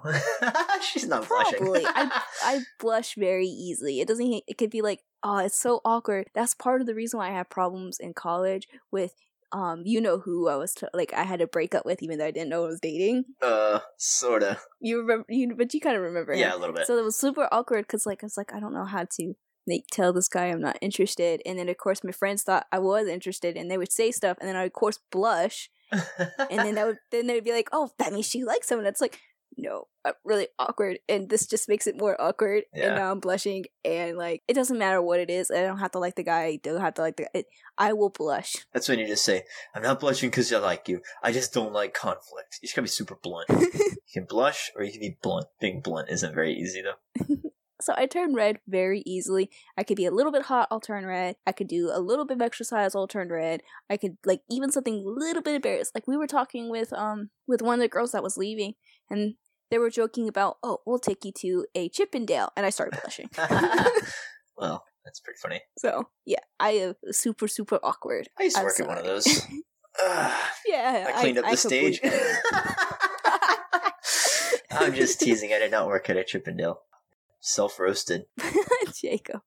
Speaker 2: she's not
Speaker 1: Probably.
Speaker 2: blushing.
Speaker 1: I I blush very easily. It doesn't. It could be like, oh, it's so awkward. That's part of the reason why I have problems in college with. Um, you know who I was t- like I had to break up with, even though I didn't know I was dating.
Speaker 2: uh, sorta.
Speaker 1: You remember, you but you kind of remember him.
Speaker 2: Yeah, a little bit.
Speaker 1: So it was super awkward because like I was like I don't know how to like tell this guy I'm not interested, and then of course my friends thought I was interested, and they would say stuff, and then I would of course blush, and then that would then they'd be like, oh, that means she likes someone." and it's like, no, I'm really awkward, and this just makes it more awkward.
Speaker 2: Yeah.
Speaker 1: And now I'm blushing, and like it doesn't matter what it is. I don't have to like the guy. I don't have to like the. It, I will blush.
Speaker 2: That's when you just say, "I'm not blushing because I like you. I just don't like conflict." You just gotta be super blunt. *laughs* you can blush or you can be blunt. Being blunt isn't very easy though. *laughs*
Speaker 1: So I turn red very easily. I could be a little bit hot, I'll turn red. I could do a little bit of exercise, I'll turn red. I could like even something a little bit embarrassed. Like we were talking with um with one of the girls that was leaving, and they were joking about, oh, we'll take you to a Chippendale, and I started blushing. *laughs* *laughs*
Speaker 2: well, that's pretty funny.
Speaker 1: so yeah, I am super super awkward.
Speaker 2: I used to
Speaker 1: I'm
Speaker 2: work at one of those. *laughs* Ugh,
Speaker 1: yeah,
Speaker 2: I cleaned up the stage. I'm just teasing. I did not work at a Chippendale. Self roasted.
Speaker 1: Jacob.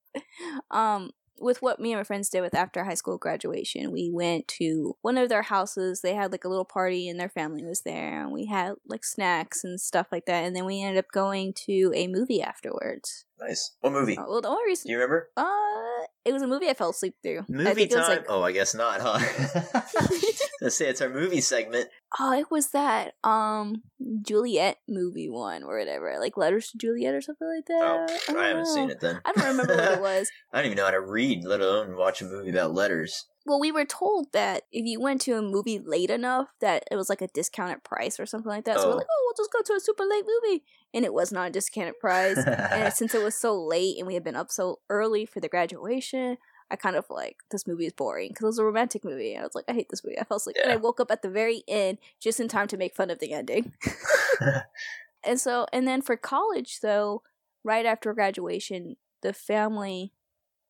Speaker 1: Um, with what me and my friends did with after high school graduation, we went to one of their houses. They had like a little party and their family was there, and we had like snacks and stuff like that. And then we ended up going to a movie afterwards.
Speaker 2: Nice. What movie?
Speaker 1: Uh, well, the only reason.
Speaker 2: Do you remember?
Speaker 1: uh, it was a movie I fell asleep through.
Speaker 2: Movie
Speaker 1: think it was
Speaker 2: time.
Speaker 1: like,
Speaker 2: Oh, I guess not, huh? *laughs* *laughs* *laughs* Let's say it's our movie segment.
Speaker 1: oh, it was that um Juliet movie one or whatever, like Letters to Juliet or something like that.
Speaker 2: Oh,
Speaker 1: that.
Speaker 2: I haven't
Speaker 1: don't
Speaker 2: seen it then.
Speaker 1: I don't remember what it *laughs* was.
Speaker 2: I don't even know how to read, let alone watch a movie about letters.
Speaker 1: Well, we were told that if you went to a movie late enough, that it was like a discounted price or something like that. So we're
Speaker 2: Oh.
Speaker 1: like, oh, we'll just go to a super late movie, and it was not a discounted price. *laughs* and since it was so late and we had been up so early for the graduation, I kind of like this movie is boring because it was a romantic movie. And I was like, I hate this movie. I fell asleep, and I woke up at the very end just in time to make fun of the ending. *laughs* *laughs* and so, and then for college, though, right after graduation, the family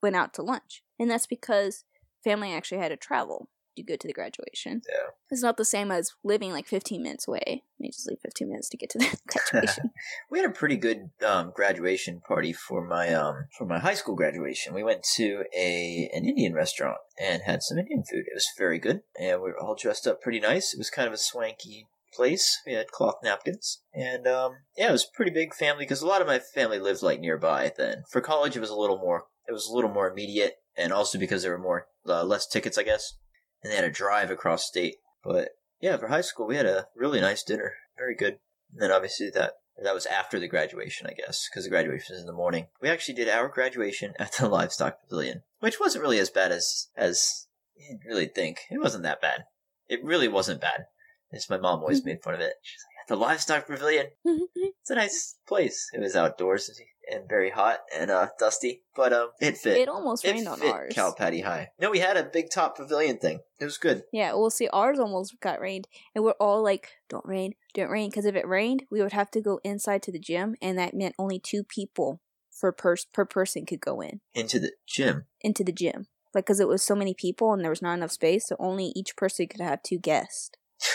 Speaker 1: went out to lunch, and that's because family actually had to travel to go to the graduation.
Speaker 2: Yeah.
Speaker 1: It's not the same as living like 15 minutes away. They just leave 15 minutes to get to the *laughs* graduation. *laughs*
Speaker 2: we had a pretty good um, graduation party for my um, for my high school graduation. We went to a an Indian restaurant and had some Indian food. It was very good, and we were all dressed up pretty nice. It was kind of a swanky place. We had cloth napkins, and um, yeah, it was a pretty big family because a lot of my family lived like nearby. Then for college, it was a little more. It was a little more immediate, and also because there were more uh, less tickets, I guess, and they had to drive across state. But yeah, for high school, we had a really nice dinner. Very good. And then obviously that that was after the graduation, I guess, because the graduation was in the morning. We actually did our graduation at the *laughs* livestock pavilion, which wasn't really as bad as as you'd really think. It wasn't that bad. It really wasn't bad. It's my mom always mm-hmm. made fun of it. She's like, at the livestock pavilion. Mm-hmm. It's a nice place. It was outdoors and very hot and uh, dusty, but um, it fit.
Speaker 1: it almost
Speaker 2: It
Speaker 1: rained on ours.
Speaker 2: Cal Patty High. No, we had a big top pavilion thing. It was good.
Speaker 1: Yeah, we'll see, ours almost got rained, and we're all like, "Don't rain, don't rain," because if it rained, we would have to go inside to the gym, and that meant only two people for per per person could go in
Speaker 2: Into the gym.
Speaker 1: into the gym, like because it was so many people and there was not enough space, so only each person could have two guests. *sighs*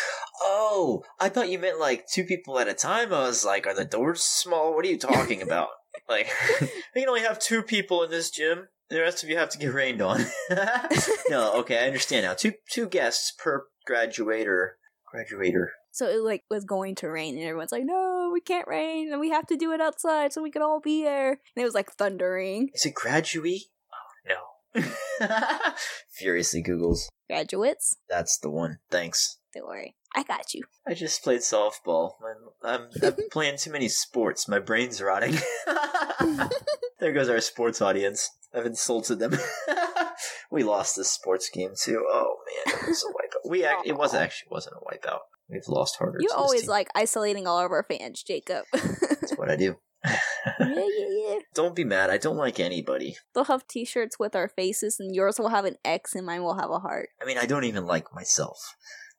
Speaker 2: Oh, I thought you meant like two people at a time. I was like, are the doors small? What are you talking *laughs* about? Like, *laughs* we can only have two people in this gym. The rest of you have to get rained on. *laughs* *laughs* no, okay, I understand now. Two two guests per graduator. Graduator.
Speaker 1: So it like was going to rain, and everyone's like, "No, we can't rain, and we have to do it outside so we can all be there." And it was like thundering.
Speaker 2: Is it graduate? Oh no. Furiously Googles.
Speaker 1: Graduates,
Speaker 2: That's the one. Thanks.
Speaker 1: don't worry, I got you.
Speaker 2: I just played softball. I'm, I'm, I'm *laughs* playing too many sports. My brain's rotting. *laughs* *laughs* there goes our sports audience. I've insulted them. we lost this sports game too. Oh man, it was a wipeout. We act- it was actually wasn't a wipeout. We've lost harder.
Speaker 1: You always like isolating all of our fans, Jacob.
Speaker 2: That's what I do.
Speaker 1: yeah, yeah, yeah.
Speaker 2: Don't be mad. I don't like anybody.
Speaker 1: They'll have T-shirts with our faces, and yours will have an X, and mine will have a heart.
Speaker 2: I mean, I don't even like myself.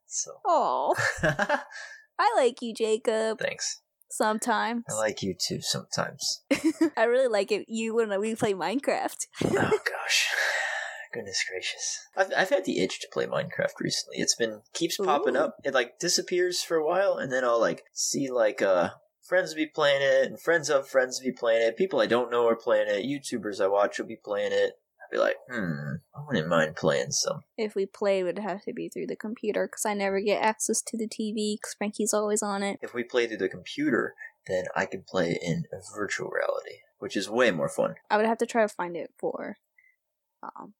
Speaker 2: So, *laughs*
Speaker 1: Oh, I like you, Jacob.
Speaker 2: thanks.
Speaker 1: Sometimes
Speaker 2: I like you too. Sometimes. *laughs*
Speaker 1: I really like it. You when we play Minecraft.
Speaker 2: oh *laughs* gosh *sighs* goodness gracious I've, I've had the itch to play minecraft recently it's been keeps popping
Speaker 1: Ooh.
Speaker 2: up it like disappears for a while and then i'll like see like uh friends be playing it and friends of friends be playing it people i don't know are playing it youtubers i watch will be playing it i'll be like hmm i wouldn't mind playing some
Speaker 1: if we play, it would have to be through the computer because I never get access to the TV because Frankie's always on it.
Speaker 2: if we play through the computer then i can play in virtual reality which is way more fun
Speaker 1: I would have to try to find it for. Um.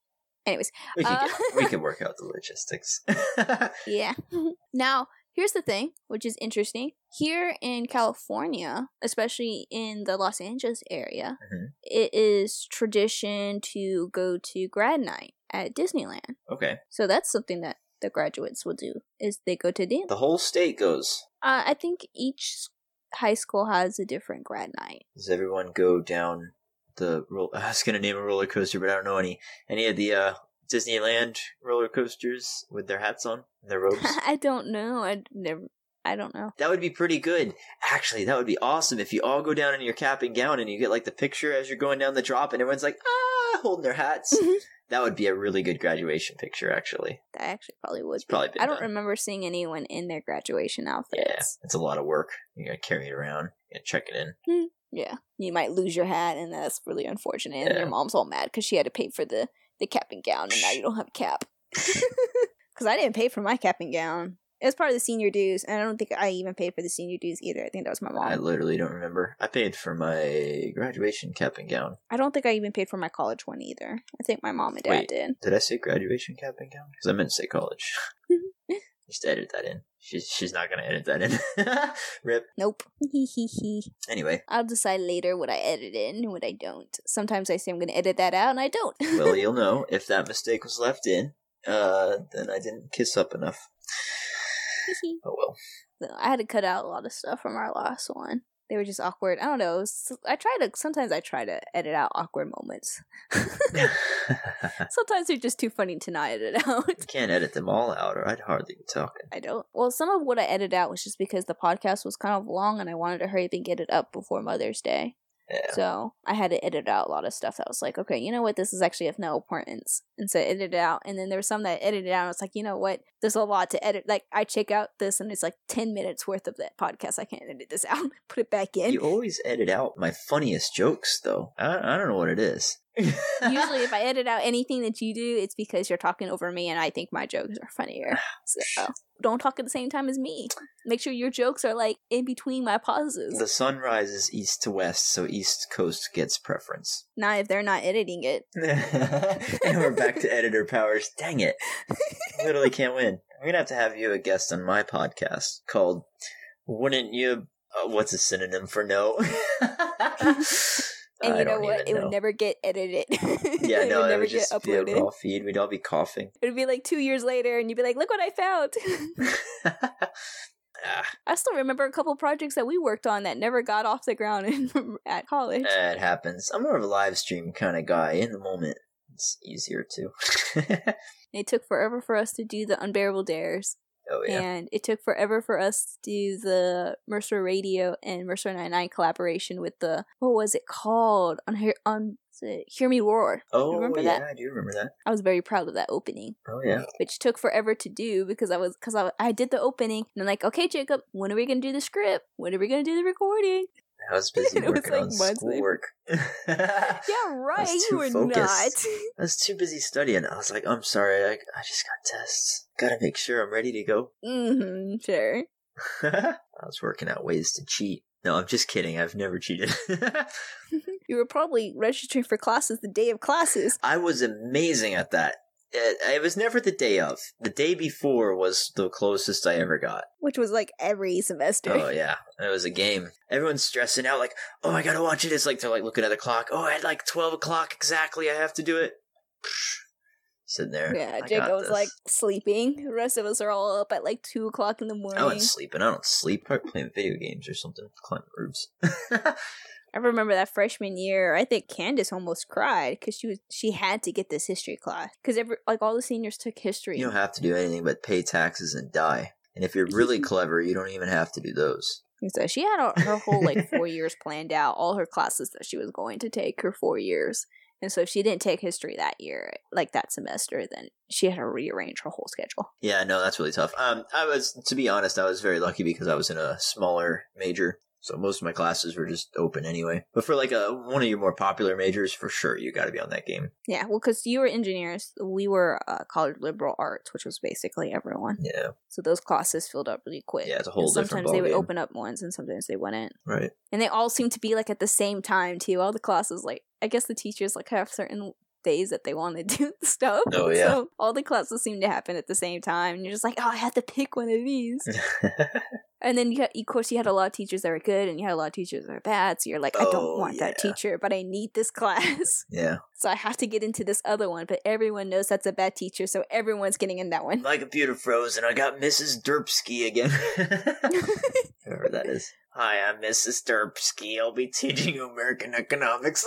Speaker 1: Anyways,
Speaker 2: we can,
Speaker 1: Uh.
Speaker 2: get, we *laughs* can work out the logistics *laughs*
Speaker 1: yeah. *laughs* now here's the thing, which is interesting. Here in California, especially in the Los Angeles area,
Speaker 2: Mhm.
Speaker 1: it is tradition to go to grad night at Disneyland.
Speaker 2: Okay.
Speaker 1: So that's something that the graduates will do is they go to Disney.
Speaker 2: The whole state goes.
Speaker 1: Uh, I think each high school has a different grad night.
Speaker 2: Does everyone go down the? *laughs* I was gonna name a roller coaster, but I don't know any any of the uh, Disneyland roller coasters with their hats on, and their robes. *laughs*
Speaker 1: I don't know. I never. I don't know.
Speaker 2: that would be pretty good. Actually, that would be awesome if you all go down in your cap and gown and you get like the picture as you're going down the drop, and everyone's like ah holding their hats.
Speaker 1: Mhm.
Speaker 2: that would be a really good graduation picture. Actually,
Speaker 1: That actually probably would.
Speaker 2: probably
Speaker 1: I don't
Speaker 2: done.
Speaker 1: remember seeing anyone in their graduation outfits.
Speaker 2: Yeah, it's a lot of work. You gotta carry it around. You gotta check it in.
Speaker 1: Yeah. You might lose your hat, and that's really unfortunate. And
Speaker 2: Yeah.
Speaker 1: your mom's all mad because she had to pay for the, the cap and gown, and now you don't have a cap. *laughs* Because I didn't pay for my cap and gown. It was part of the senior dues, and I don't think I even paid for the senior dues either. I think that was my mom.
Speaker 2: I literally don't remember. I paid for my graduation cap and gown.
Speaker 1: I don't think I even paid for my college one either. I think my mom and dad
Speaker 2: Wait.
Speaker 1: did.
Speaker 2: Did I say graduation cap and gown? Because I meant to say college. *laughs* Just edit that in. She's she's not gonna edit that in. *laughs* Rip.
Speaker 1: Nope. *laughs*
Speaker 2: Anyway,
Speaker 1: I'll decide later what I edit in and what I don't. Sometimes I say I'm going to edit that out, and I don't. *laughs*
Speaker 2: well you'll know if that mistake was left in. Uh, then I didn't kiss up enough. Oh well.
Speaker 1: So I had to cut out a lot of stuff from our last one. They were just awkward. I don't know. I try to. Sometimes I try to edit out awkward moments. *laughs* sometimes they're just too funny to not edit *laughs* out.
Speaker 2: you can't edit them all out, or I'd hardly be talking.
Speaker 1: I don't. Well, some of what I edited out was just because the podcast was kind of long, and I wanted to hurry up and get it up before Mother's Day.
Speaker 2: Yeah.
Speaker 1: So I had to edit out a lot of stuff that was like, okay, you know what, this is actually of no importance. And so I edited it out. And then there was some that I edited out. And I was like, you know what, there's a lot to edit. Like I check out this and it's like 10 minutes worth of that podcast. I can't edit this out. *laughs* Put it back in.
Speaker 2: You always edit out my funniest jokes, though. I, I don't know what it is.
Speaker 1: Usually if I *laughs* edit out anything that you do, it's because you're talking over me and I think my jokes are funnier. So *sighs* don't talk at the same time as me. Make sure your jokes are like in between my pauses.
Speaker 2: the sun rises east to west, so East Coast gets preference.
Speaker 1: Not if they're not editing it. *laughs*
Speaker 2: and we're back to editor powers. Dang it. *laughs* Literally can't win. I'm going to have to have you a guest on my podcast called Wouldn't You. Uh, what's a synonym for no?
Speaker 1: And
Speaker 2: I
Speaker 1: you know what? It
Speaker 2: know.
Speaker 1: would never get edited. *laughs*
Speaker 2: Yeah,
Speaker 1: it
Speaker 2: no,
Speaker 1: would
Speaker 2: it
Speaker 1: never
Speaker 2: would
Speaker 1: get
Speaker 2: just be a
Speaker 1: uploaded.
Speaker 2: raw feed. We'd all be coughing.
Speaker 1: It'd be like two years later, and you'd be like, "Look what I found." *laughs*
Speaker 2: ah,
Speaker 1: I still remember a couple projects that we worked on that never got off the ground *laughs* in, at college.
Speaker 2: it happens. I'm more of a live stream kind of guy. In the moment, it's easier to.
Speaker 1: It took forever for us to do the unbearable dares,
Speaker 2: oh yeah.
Speaker 1: and it took forever for us to do the Mercer Radio and Mercer 99 collaboration with the what was it called on here on Hear Me Roar.
Speaker 2: oh
Speaker 1: remember
Speaker 2: yeah,
Speaker 1: that?
Speaker 2: I do remember that.
Speaker 1: I was very proud of that opening.
Speaker 2: Oh yeah.
Speaker 1: which took forever to do because I was because I, I did the opening and I'm like, okay, Jacob, when are we gonna do the script? When are we gonna do the recording?
Speaker 2: I was *laughs* busy
Speaker 1: It was
Speaker 2: working
Speaker 1: like
Speaker 2: on schoolwork. *laughs* *laughs*
Speaker 1: Yeah, right. You were
Speaker 2: focused.
Speaker 1: not.
Speaker 2: I was too busy studying. I was like, I'm sorry, I, I just got tests. Gotta make sure I'm ready to go. *laughs*
Speaker 1: Mm-hmm, sure.
Speaker 2: I was working out ways to cheat. No, I'm just kidding. I've never cheated. *laughs* *laughs*
Speaker 1: You were probably registering for classes the day of classes.
Speaker 2: I was amazing at that. It, was never the day of. The day before was the closest I ever got.
Speaker 1: Which was like every semester.
Speaker 2: Oh yeah, it was a game. Everyone's stressing out, like, "Oh, I gotta watch it." It's like they're like looking at the clock. Oh, at like twelve o'clock exactly, I have to do it. Sitting there.
Speaker 1: yeah, Jacob was like sleeping. The rest of us are all up at like two o'clock in the morning.
Speaker 2: I wasn't sleeping. I don't sleep. Probably playing video games or something. Climbing roofs. *laughs*
Speaker 1: I remember that freshman year. I think Candace almost cried because she was she had to get this history class because every like all the seniors took history.
Speaker 2: you don't have to do anything but pay taxes and die. And if you're really *laughs* clever, you don't even have to do those.
Speaker 1: And so she had her whole like four years planned out, all her classes that she was going to take her four years. And so if she didn't take history that year, like that semester, then she had to rearrange her whole schedule.
Speaker 2: Yeah, no, that's really tough. Um, I was, to be honest, I was very lucky because I was in a smaller major, so most of my classes were just open anyway. But for like a one of your more popular majors, for sure, you got to be on that game.
Speaker 1: Yeah, well, because you were engineers, we were uh, college liberal arts, which was basically everyone.
Speaker 2: Yeah,
Speaker 1: So those classes filled up really quick.
Speaker 2: yeah, it's a whole
Speaker 1: sometimes they would
Speaker 2: ballgame.
Speaker 1: open up ones, and sometimes they wouldn't.
Speaker 2: right?
Speaker 1: And they all seemed to be like at the same time too. All the classes, like I guess the teachers like have certain days that they want to *laughs* do stuff.
Speaker 2: Oh, yeah.
Speaker 1: So all the classes seem to happen at the same time. And you're just like, oh, I have to pick one of these. *laughs* and then you had, of course, you had a lot of teachers that were good, and you had a lot of teachers that were bad. So you're like, I don't
Speaker 2: Oh,
Speaker 1: want that teacher, but I need this *laughs* class.
Speaker 2: yeah.
Speaker 1: so I have to get into this other one. But everyone knows that's a bad teacher, so everyone's getting in that one.
Speaker 2: My computer froze and I got Mrs. Derpsky again. Whoever that is. Hi, I'm Mrs. Derpsky. I'll be teaching you American economics.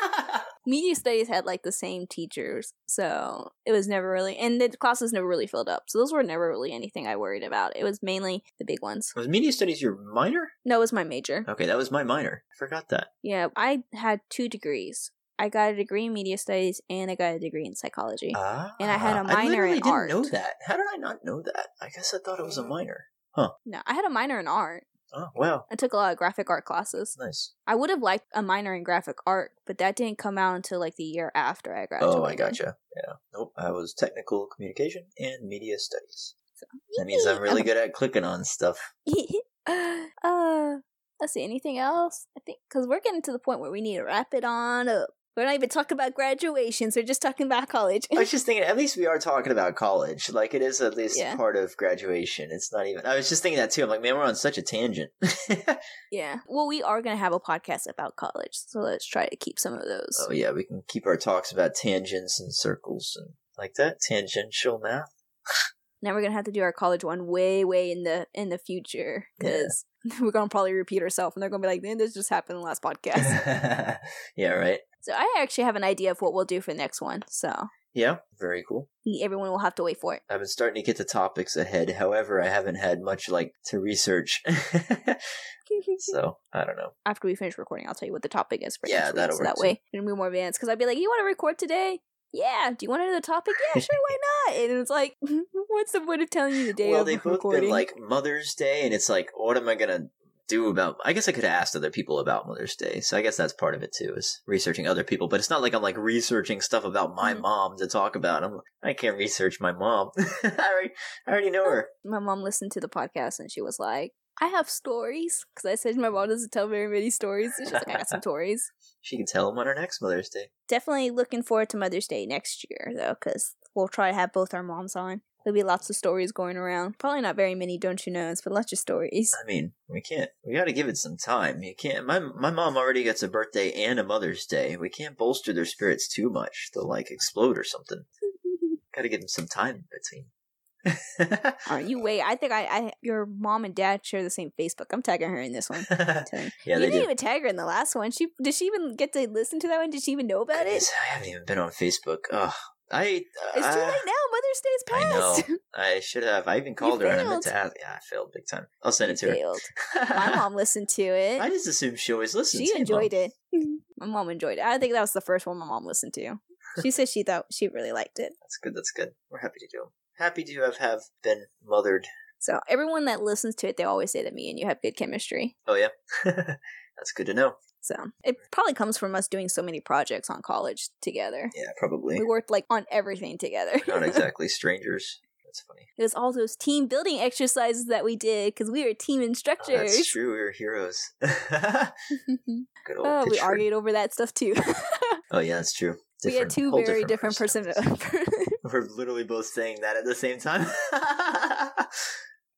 Speaker 2: *laughs*
Speaker 1: Media studies had like the same teachers, so it was never really, and the classes never really filled up. So those were never really anything I worried about. It was mainly the big ones.
Speaker 2: was media studies your minor?
Speaker 1: No, it was my major.
Speaker 2: Okay, that was my minor. I forgot that.
Speaker 1: Yeah, I had two degrees. I got a degree in media studies and I got a degree in psychology.
Speaker 2: Ah,
Speaker 1: And I had a minor
Speaker 2: literally
Speaker 1: in
Speaker 2: didn't
Speaker 1: art.
Speaker 2: know that. How did I not know that? I guess I thought it was a minor. Huh.
Speaker 1: No, I had a minor in art.
Speaker 2: Oh, wow.
Speaker 1: I took a lot of graphic art classes.
Speaker 2: Nice.
Speaker 1: I would have liked a minor in graphic art, but that didn't come out until like the year after I graduated.
Speaker 2: Oh, I gotcha. Yeah. Nope. I was technical communication and media studies.
Speaker 1: So-
Speaker 2: That means I'm really good at clicking on stuff. *laughs*
Speaker 1: uh, let's see. Anything else? I think because we're getting to the point where we need to wrap it on up. We're not even talking about graduations. We're just talking about college.
Speaker 2: I was *laughs* just thinking, at least we are talking about college. Like, it is at least
Speaker 1: Yeah.
Speaker 2: part of graduation. It's not even. I was just thinking that too. I'm like, man, we're on such a tangent. *laughs*
Speaker 1: yeah. Well, we are gonna have a podcast about college, so let's try to keep some of those.
Speaker 2: oh, yeah, we can keep our talks about tangents and circles and like that. Tangential math. *laughs*
Speaker 1: Now we're gonna have to do our college one way, way in the in the future because *laughs* we're gonna probably repeat ourselves, and they're gonna be like, "Man, this just happened in the last podcast." *laughs*
Speaker 2: yeah, right.
Speaker 1: so I actually have an idea of what we'll do for the next one. So
Speaker 2: Yeah, very cool.
Speaker 1: everyone will have to wait for it.
Speaker 2: I've been starting to get the topics ahead. However, I haven't had much like to research. *laughs* so I don't know.
Speaker 1: After we finish recording, I'll tell you what the topic is for
Speaker 2: Yeah,
Speaker 1: next week. So that way it'll be more advanced. Because I'd be like, "You want to record today?" Yeah. Do you want to know the topic? *laughs* Yeah, sure. Why not? And it's like, *laughs* what's the point of telling you the day
Speaker 2: well,
Speaker 1: of
Speaker 2: they've both
Speaker 1: recording?
Speaker 2: been like Mother's Day, and it's like, what am I gonna do about? I guess I could have asked other people about Mother's Day, so I guess that's part of it too, is researching other people. But it's not like I'm like researching stuff about my
Speaker 1: Mhm.
Speaker 2: mom to talk about. I'm I can't research my mom. *laughs* I already, I already know her.
Speaker 1: my mom listened to the podcast and she was like, I have stories. Because I said my mom doesn't tell very many stories. She's like, I got some *laughs* stories.
Speaker 2: She can tell them on her next Mother's Day.
Speaker 1: Definitely looking forward to Mother's Day next year, though, because we'll try to have both our moms on. There'll be lots of stories going around. Probably not very many don't you knows, but lots of stories.
Speaker 2: I mean, we can't. We got to give it some time. You can't. My my mom already gets a birthday and a Mother's Day. We can't bolster their spirits too much. They'll like explode or something. *laughs* Got to give them some time in between.
Speaker 1: Are you wait? I think I, I your mom and dad share the same Facebook. I'm tagging her in this one. *laughs*
Speaker 2: Yeah,
Speaker 1: you didn't
Speaker 2: do.
Speaker 1: even tag her in the last one. She did she even get to listen to that one? Did she even know about it?
Speaker 2: I haven't even been on Facebook. Oh, I.
Speaker 1: It's too
Speaker 2: uh,
Speaker 1: late now. Mother's Day's
Speaker 2: I know. *laughs* I should have. I even called her and I meant to ask. Yeah, I failed big time. I'll send it to
Speaker 1: Failed. My *laughs* mom listened to it.
Speaker 2: I just assume she always listens.
Speaker 1: she enjoyed
Speaker 2: Mom.
Speaker 1: it. my mom enjoyed it. I think that was the first one my mom listened to. She said she thought she really liked it.
Speaker 2: That's good. That's good. We're happy to do 'em. Happy to have have been mothered.
Speaker 1: So everyone that listens to it, they always say that me and you have good chemistry.
Speaker 2: Oh yeah, *laughs* that's good to know.
Speaker 1: So it probably comes from us doing so many projects on college together.
Speaker 2: Yeah, probably
Speaker 1: We worked like on everything together.
Speaker 2: not *laughs* exactly strangers. That's funny.
Speaker 1: It was all those team building exercises that we did because we were team
Speaker 2: Oh,
Speaker 1: instructors.
Speaker 2: that's true. We were heroes. *laughs* good old.
Speaker 1: oh, we argued over that stuff too.
Speaker 2: Oh yeah, that's true.
Speaker 1: we had two very different
Speaker 2: personalities.
Speaker 1: personalities. *laughs*
Speaker 2: We're literally both saying that at the same time. *laughs*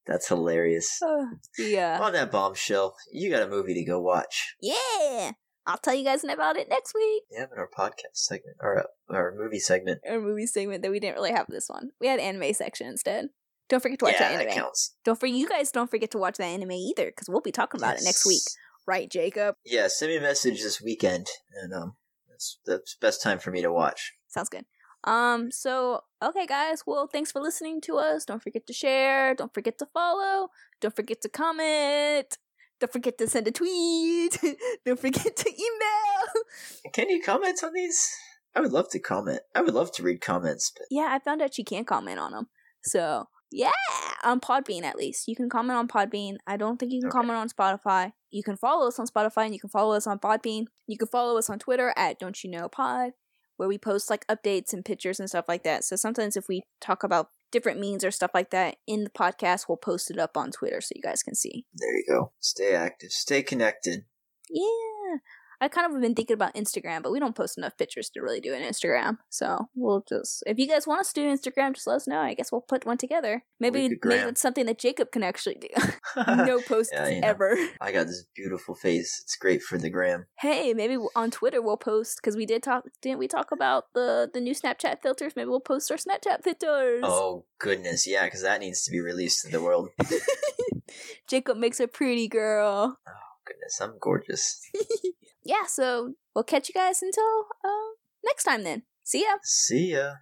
Speaker 2: That's hilarious. *sighs*
Speaker 1: yeah.
Speaker 2: On that bombshell, you got a movie to go watch.
Speaker 1: Yeah. I'll tell you guys about it next week.
Speaker 2: Yeah, in our podcast segment or uh, our movie segment.
Speaker 1: Our movie segment that we didn't really have this one. We had anime section instead. Don't forget to watch
Speaker 2: yeah,
Speaker 1: that
Speaker 2: that
Speaker 1: anime.
Speaker 2: counts.
Speaker 1: Don't forget, you guys don't forget to watch that anime either, because we'll be talking about it next week, right, Jacob?
Speaker 2: Yeah, send me a message this weekend, and um, that's the best time for me to watch.
Speaker 1: Sounds good. Um, so okay, guys. Well, thanks for listening to us. Don't forget to share. Don't forget to follow. Don't forget to comment. Don't forget to send a tweet. *laughs* don't forget to email. *laughs*
Speaker 2: Can you comment on these? I would love to comment. I would love to read comments, but
Speaker 1: Yeah, I found out you can't comment on them. So yeah, on Podbean at least you can comment on Podbean. I don't think you can
Speaker 2: Okay.
Speaker 1: comment on Spotify. You can follow us on Spotify and you can follow us on Podbean. You can follow us on Twitter at Don't You Know Pod, where we post like updates and pictures and stuff like that. So sometimes if we talk about different memes or stuff like that in the podcast, we'll post it up on Twitter so you guys can see.
Speaker 2: there you go. Stay active. Stay connected.
Speaker 1: Yeah. I kind of have been thinking about Instagram, but we don't post enough pictures to really do an Instagram. So we'll just if you guys want us to do Instagram, just let us know. I guess we'll put one together. Maybe maybe it's something that Jacob can actually do. *laughs* *laughs* no posts yeah, you know, ever.
Speaker 2: I got this beautiful face. It's great for the gram.
Speaker 1: Hey, maybe on Twitter we'll post because we did talk. Didn't we talk about the the new Snapchat filters? Maybe we'll post our Snapchat filters.
Speaker 2: Oh goodness, yeah, because that needs to be released to the world. *laughs*
Speaker 1: Jacob makes a pretty girl.
Speaker 2: Oh goodness, I'm gorgeous. *laughs*
Speaker 1: yeah, so we'll catch you guys until uh, next time then. See ya.
Speaker 2: See ya.